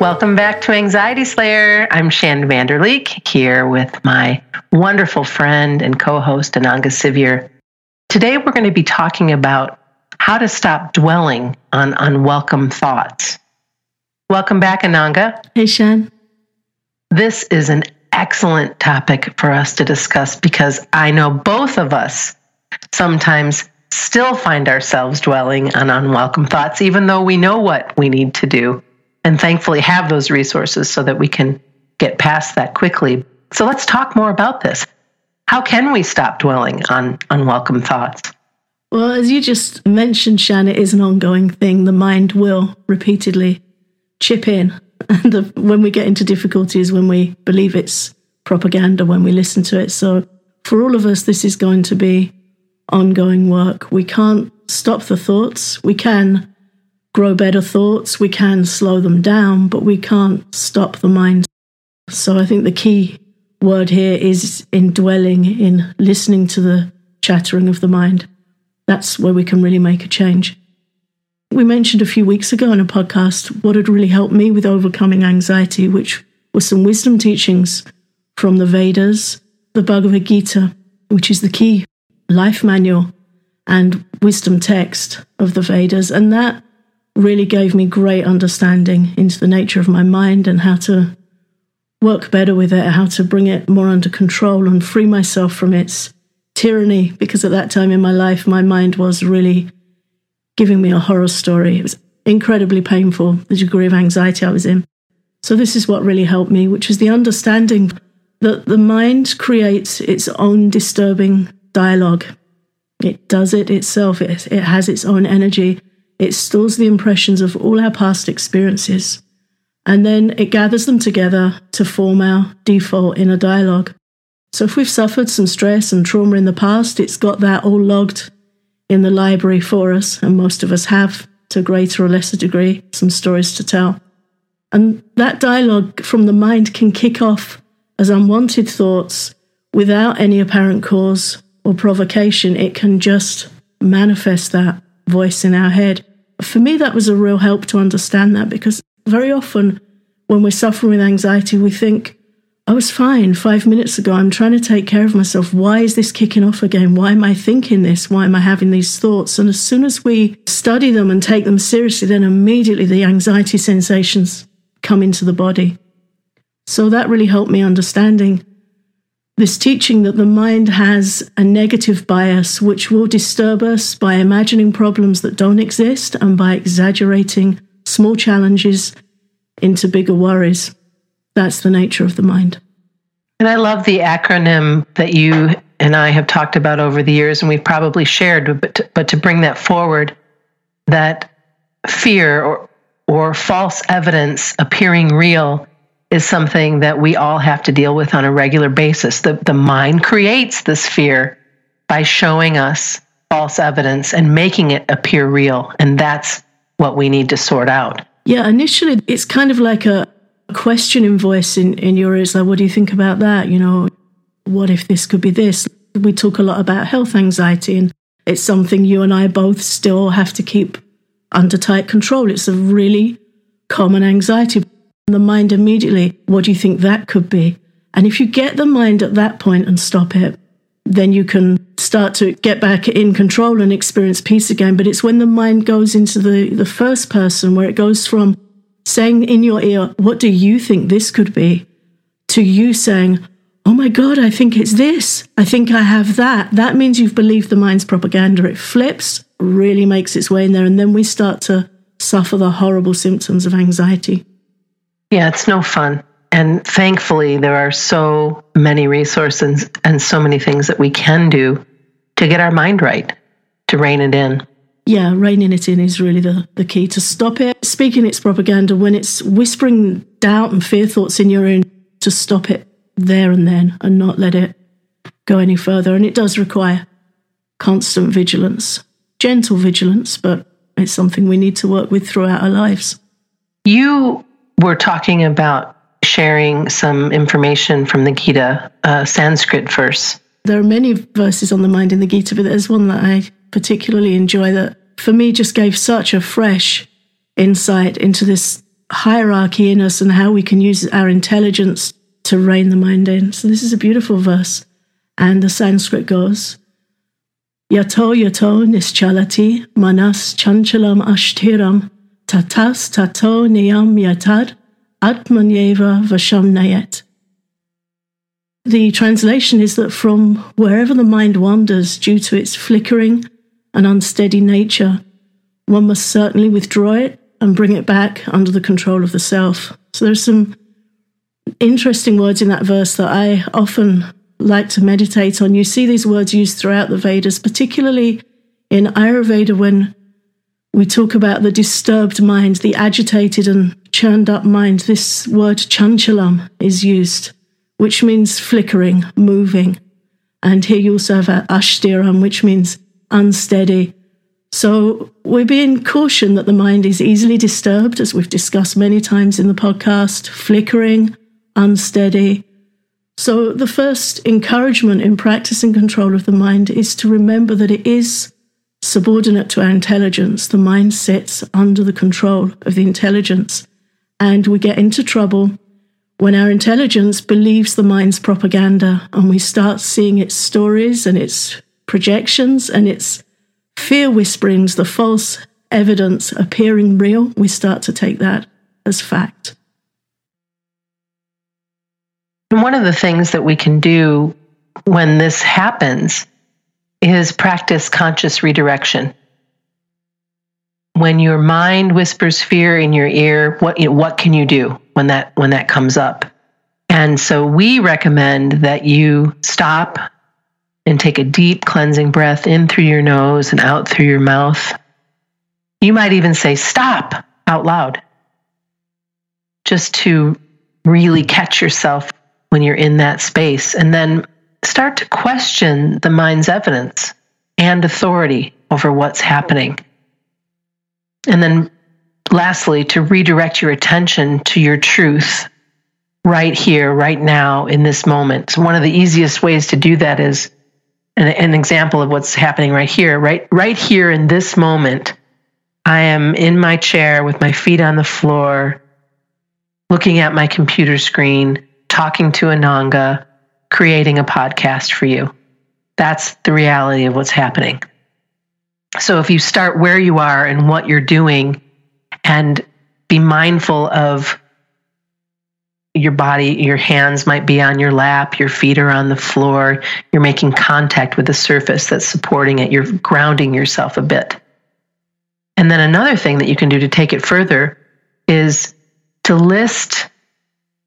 Welcome back to Anxiety Slayer. I'm Shann Vander Leek here with my wonderful friend and co host, Ananga Sivyer. Today, we're going to be talking about how to stop dwelling on unwelcome thoughts. Welcome back, Ananga. Hey, Shann. This is an excellent topic for us to discuss because I know both of us sometimes still find ourselves dwelling on unwelcome thoughts, even though we know what we need to do and thankfully have those resources so that we can get past that quickly. So let's talk more about this. How can we stop dwelling on unwelcome thoughts? Well, as you just mentioned, Shann, it is an ongoing thing. The mind will repeatedly chip in. And the, when we get into difficulties, when we believe it's propaganda, when we listen to it. So for all of us, this is going to be ongoing work. We can't stop the thoughts. We can grow better thoughts, we can slow them down, but we can't stop the mind. So I think the key word here is indwelling, in listening to the chattering of the mind. That's where we can really make a change. We mentioned a few weeks ago in a podcast what had really helped me with overcoming anxiety, which was some wisdom teachings from the Vedas, the Bhagavad Gita, which is the key life manual and wisdom text of the Vedas. And that really gave me great understanding into the nature of my mind and how to work better with it, how to bring it more under control and free myself from its tyranny. Because at that time in my life, my mind was really giving me a horror story. It was incredibly painful, the degree of anxiety I was in. So, this is what really helped me, which was the understanding that the mind creates its own disturbing dialogue. It does it itself, it, it has its own energy. It stores the impressions of all our past experiences, and then it gathers them together to form our default inner dialogue. So if we've suffered some stress and trauma in the past, it's got that all logged in the library for us, and most of us have, to a greater or lesser degree, some stories to tell. And that dialogue from the mind can kick off as unwanted thoughts without any apparent cause or provocation. It can just manifest that voice in our head. For me, that was a real help to understand that because very often when we're suffering with anxiety, we think, I was fine five minutes ago. I'm trying to take care of myself. Why is this kicking off again? Why am I thinking this? Why am I having these thoughts? And as soon as we study them and take them seriously, then immediately the anxiety sensations come into the body. So that really helped me understanding this teaching that the mind has a negative bias which will disturb us by imagining problems that don't exist and by exaggerating small challenges into bigger worries. That's the nature of the mind. And I love the acronym that you and I have talked about over the years, and we've probably shared, but to, but to bring that forward, that fear or, or false evidence appearing real is something that we all have to deal with on a regular basis. The, the mind creates this fear by showing us false evidence and making it appear real. And that's what we need to sort out. Yeah, initially, it's kind of like a questioning voice in, in your ears like, what do you think about that? You know, what if this could be this? We talk a lot about health anxiety, and it's something you and I both still have to keep under tight control. It's a really common anxiety the mind immediately, what do you think that could be? And if you get the mind at that point and stop it, then you can start to get back in control and experience peace again. But it's when the mind goes into the, the first person where it goes from saying in your ear, What do you think this could be? to you saying, Oh my God, I think it's this. I think I have that. That means you've believed the mind's propaganda. It flips, really makes its way in there. And then we start to suffer the horrible symptoms of anxiety. Yeah, it's no fun. And thankfully, there are so many resources and so many things that we can do to get our mind right, to rein it in. Yeah, reining it in is really the, the key to stop it. Speaking its propaganda, when it's whispering doubt and fear thoughts in your own, to stop it there and then and not let it go any further. And it does require constant vigilance, gentle vigilance, but it's something we need to work with throughout our lives. You we're talking about sharing some information from the Gita, a Sanskrit verse. There are many verses on the mind in the Gita, but there's one that I particularly enjoy that for me just gave such a fresh insight into this hierarchy in us and how we can use our intelligence to rein the mind in. So this is a beautiful verse. And the Sanskrit goes, Yato yato nischalati manas chanchalam ashtiram tatas tato niyam yatad atmanyeva vasham nayet. The translation is that from wherever the mind wanders due to its flickering and unsteady nature, one must certainly withdraw it and bring it back under the control of the self. So there's some interesting words in that verse that I often like to meditate on. You see these words used throughout the Vedas, particularly in Ayurveda when we talk about the disturbed mind, the agitated and churned up mind. This word chanchalam is used, which means flickering, moving. And here you also have ashtiram, which means unsteady. So we're being cautioned that the mind is easily disturbed, as we've discussed many times in the podcast, flickering, unsteady. So, the first encouragement in practicing control of the mind is to remember that it is subordinate to our intelligence. The mind sits under the control of the intelligence. And we get into trouble when our intelligence believes the mind's propaganda and we start seeing its stories and its projections and its fear whisperings, the false evidence appearing real, we start to take that as fact. One of the things that we can do when this happens is practice conscious redirection. When your mind whispers fear in your ear, what you know, what can you do when that when that comes up? And so we recommend that you stop and take a deep cleansing breath in through your nose and out through your mouth. You might even say stop out loud. Just to really catch yourself when you're in that space and then start to question the mind's evidence and authority over what's happening. And then, lastly, to redirect your attention to your truth right here, right now, in this moment. So one of the easiest ways to do that is an, an example of what's happening right here, right, right here in this moment. I am in my chair with my feet on the floor, looking at my computer screen, talking to Ananga, creating a podcast for you. That's the reality of what's happening. So if you start where you are and what you're doing and be mindful of your body, your hands might be on your lap, your feet are on the floor, you're making contact with the surface that's supporting it, you're grounding yourself a bit. And then another thing that you can do to take it further is to list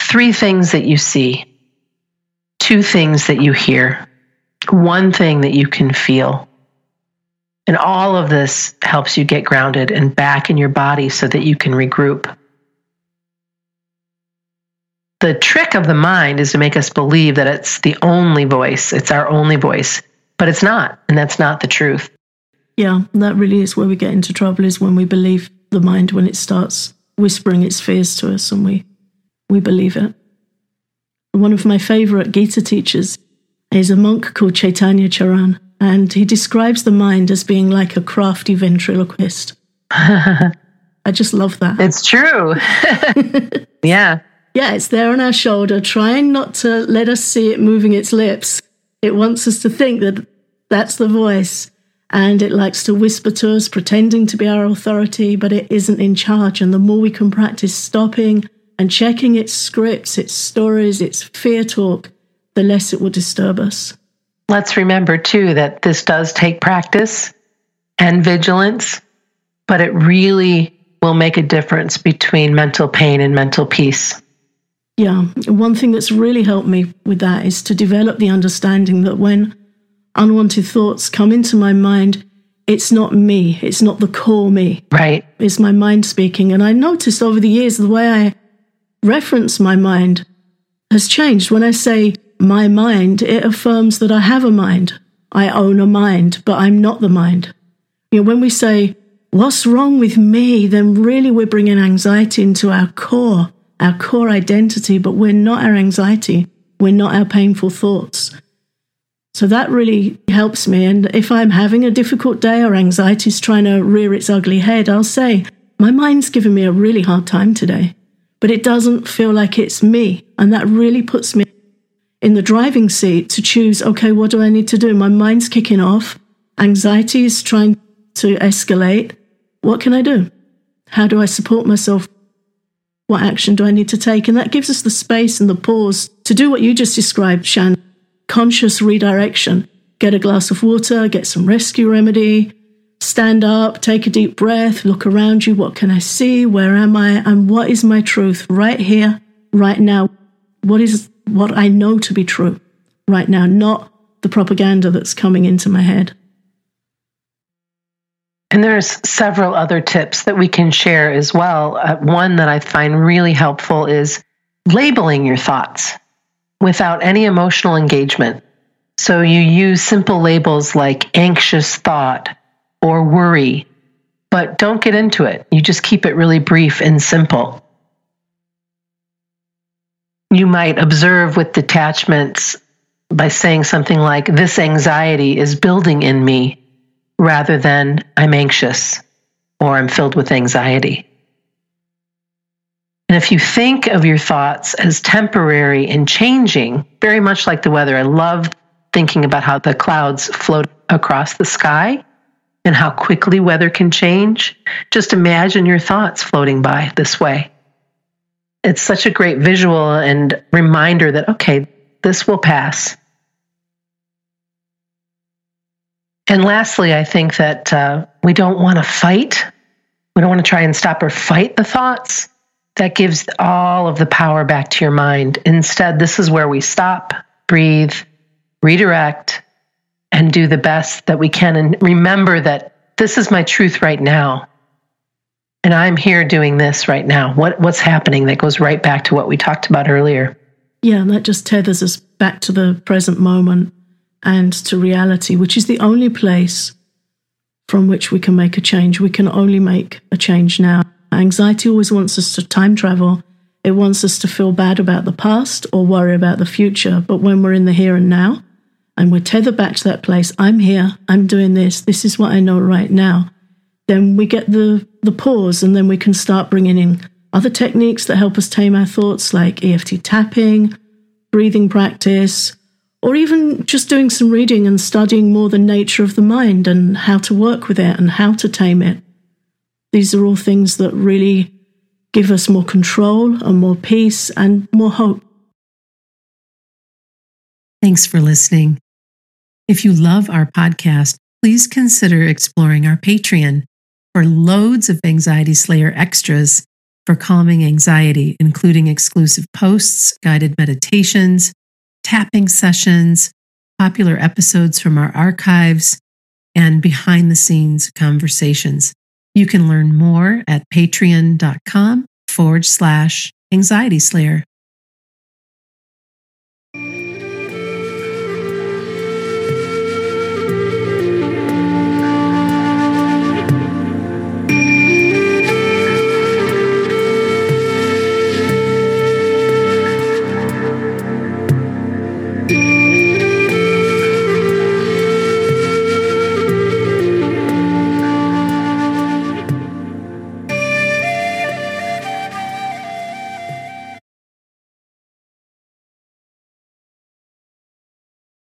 three things that you see, two things that you hear, one thing that you can feel. And all of this helps you get grounded and back in your body so that you can regroup. The trick of the mind is to make us believe that it's the only voice, it's our only voice, but it's not. And that's not the truth. Yeah, that really is where we get into trouble, is when we believe the mind when it starts whispering its fears to us and we we believe it. One of my favorite Gita teachers is a monk called Chaitanya Charan, and he describes the mind as being like a crafty ventriloquist. I just love that. It's true. yeah. Yeah, it's there on our shoulder, trying not to let us see it moving its lips. It wants us to think that that's the voice, and it likes to whisper to us, pretending to be our authority, but it isn't in charge. And the more we can practice stopping and checking its scripts, its stories, its fear talk, the less it will disturb us. Let's remember, too, that this does take practice and vigilance, but it really will make a difference between mental pain and mental peace. Yeah, one thing that's really helped me with that is to develop the understanding that when unwanted thoughts come into my mind, it's not me, it's not the core me. Right. It's my mind speaking. And I noticed over the years the way I reference my mind has changed. When I say my mind, it affirms that I have a mind. I own a mind, but I'm not the mind. You know, when we say, what's wrong with me, then really we're bringing anxiety into our core our core identity, but we're not our anxiety. We're not our painful thoughts. So that really helps me. And if I'm having a difficult day or anxiety is trying to rear its ugly head, I'll say, My mind's giving me a really hard time today, but it doesn't feel like it's me. And that really puts me in the driving seat to choose, okay, what do I need to do? My mind's kicking off. Anxiety is trying to escalate. What can I do? How do I support myself? What action do I need to take? And that gives us the space and the pause to do what you just described, Shann conscious redirection. Get a glass of water, get some rescue remedy, stand up, take a deep breath, look around you. What can I see? Where am I? And what is my truth right here, right now? What is what I know to be true right now, not the propaganda that's coming into my head? And there's several other tips that we can share as well. Uh, one that I find really helpful is labeling your thoughts without any emotional engagement. So you use simple labels like anxious thought or worry, but don't get into it. You just keep it really brief and simple. You might observe with detachments by saying something like, This anxiety is building in me rather than I'm anxious or I'm filled with anxiety. And if you think of your thoughts as temporary and changing, very much like the weather, I love thinking about how the clouds float across the sky and how quickly weather can change. Just imagine your thoughts floating by this way. It's such a great visual and reminder that, okay, this will pass. And lastly, I think that uh, we don't want to fight. We don't want to try and stop or fight the thoughts. That gives all of the power back to your mind. Instead, this is where we stop, breathe, redirect, and do the best that we can. And remember that this is my truth right now. And I'm here doing this right now. What, what's happening that goes right back to what we talked about earlier? Yeah, and that just tethers us back to the present moment and to reality, which is the only place from which we can make a change. We can only make a change now. Anxiety always wants us to time travel. It wants us to feel bad about the past or worry about the future. But when we're in the here and now and we're tethered back to that place, I'm here, I'm doing this, this is what I know right now, then we get the, the pause and then we can start bringing in other techniques that help us tame our thoughts, like EFT tapping, breathing practice, or even just doing some reading and studying more the nature of the mind and how to work with it and how to tame it. These are all things that really give us more control and more peace and more hope. Thanks for listening. If you love our podcast, please consider exploring our Patreon for loads of Anxiety Slayer extras for calming anxiety, including exclusive posts, guided meditations, tapping sessions, popular episodes from our archives, and behind the scenes conversations. You can learn more at patreon.com forward slash anxiety slayer.